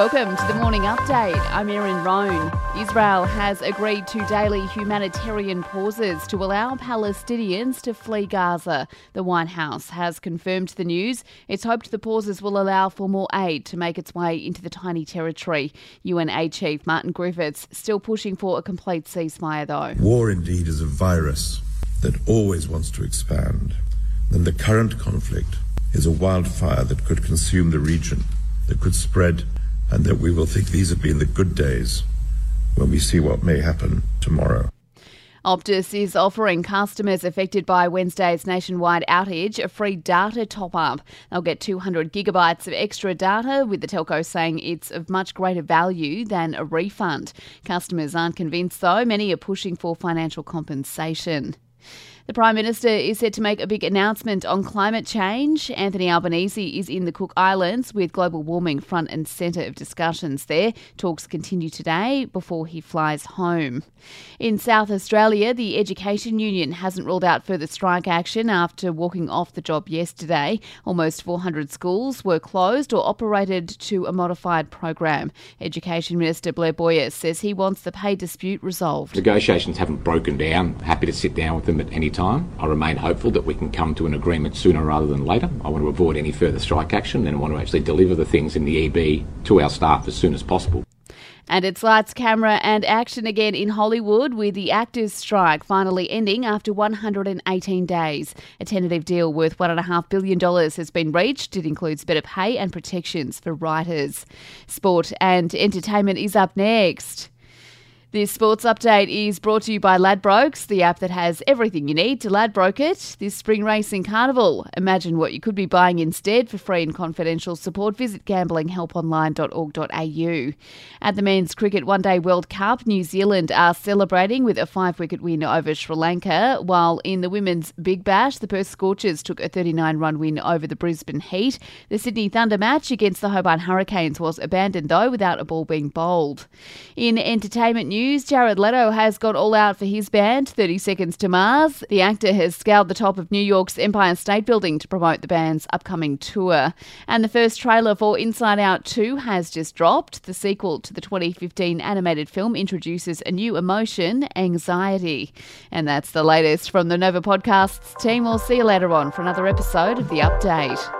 Welcome to the morning update. I'm Erin Roan. Israel has agreed to daily humanitarian pauses to allow Palestinians to flee Gaza. The White House has confirmed the news. It's hoped the pauses will allow for more aid to make its way into the tiny territory. UN aid Chief Martin Griffiths still pushing for a complete ceasefire, though. War indeed is a virus that always wants to expand. And the current conflict is a wildfire that could consume the region, that could spread and that we will think these have been the good days when we see what may happen tomorrow. Optus is offering customers affected by Wednesday's nationwide outage a free data top up. They'll get 200 gigabytes of extra data, with the telco saying it's of much greater value than a refund. Customers aren't convinced, though. Many are pushing for financial compensation. The Prime Minister is set to make a big announcement on climate change. Anthony Albanese is in the Cook Islands with global warming front and centre of discussions there. Talks continue today before he flies home. In South Australia, the Education Union hasn't ruled out further strike action after walking off the job yesterday. Almost 400 schools were closed or operated to a modified program. Education Minister Blair Boyer says he wants the pay dispute resolved. Negotiations haven't broken down. Happy to sit down with them at any time time. I remain hopeful that we can come to an agreement sooner rather than later. I want to avoid any further strike action and want to actually deliver the things in the EB to our staff as soon as possible. And it's lights, camera, and action again in Hollywood with the actors' strike finally ending after 118 days. A tentative deal worth $1.5 billion has been reached. It includes better pay and protections for writers. Sport and entertainment is up next. This sports update is brought to you by Ladbrokes, the app that has everything you need to Ladbroke it this spring racing carnival. Imagine what you could be buying instead for free and confidential support. Visit gamblinghelponline.org.au. At the Men's Cricket One Day World Cup, New Zealand are celebrating with a five wicket win over Sri Lanka, while in the Women's Big Bash, the Perth Scorchers took a 39 run win over the Brisbane Heat. The Sydney Thunder match against the Hobart Hurricanes was abandoned, though, without a ball being bowled. In entertainment news, news, Jared Leto has got all out for his band, 30 Seconds to Mars. The actor has scaled the top of New York's Empire State Building to promote the band's upcoming tour. And the first trailer for Inside Out 2 has just dropped. The sequel to the 2015 animated film introduces a new emotion, anxiety. And that's the latest from the Nova Podcasts team. We'll see you later on for another episode of The Update.